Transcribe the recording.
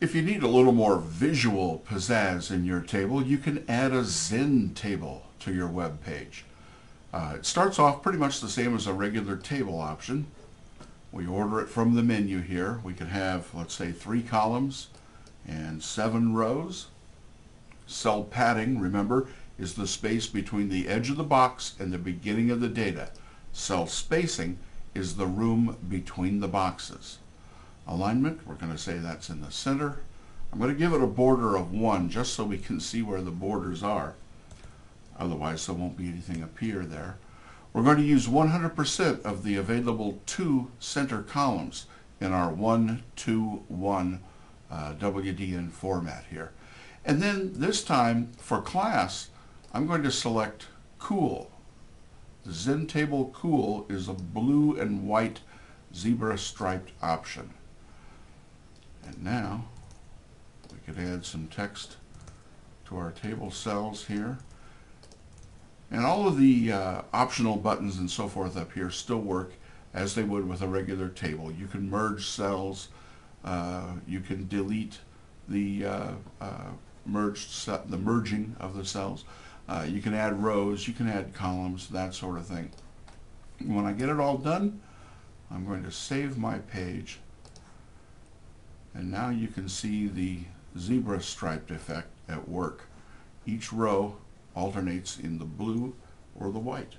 If you need a little more visual pizzazz in your table, you can add a ZenTable to your web page. Uh, it starts off pretty much the same as a regular table option. We order it from the menu here. We can have, let's say, three columns and seven rows. Cell padding, remember, is the space between the edge of the box and the beginning of the data. Cell spacing is the room between the boxes. Alignment, we're going to say that's in the center. I'm going to give it a border of 1 just so we can see where the borders are. Otherwise there won't be anything appear there. We're going to use 100% of the available two center columns in our 1, 2, 1 uh, WDN format here. And then this time for class, I'm going to select Cool. The ZenTable Cool is a blue and white zebra striped option. And now we could add some text to our table cells here. And all of the uh, optional buttons and so forth up here still work as they would with a regular table. You can merge cells, uh, you can delete the uh, uh merged the merging of the cells. Uh, you can add rows, you can add columns, that sort of thing. When I get it all done, I'm going to save my page and now you can see the zebra striped effect at work. Each row alternates in the blue or the white.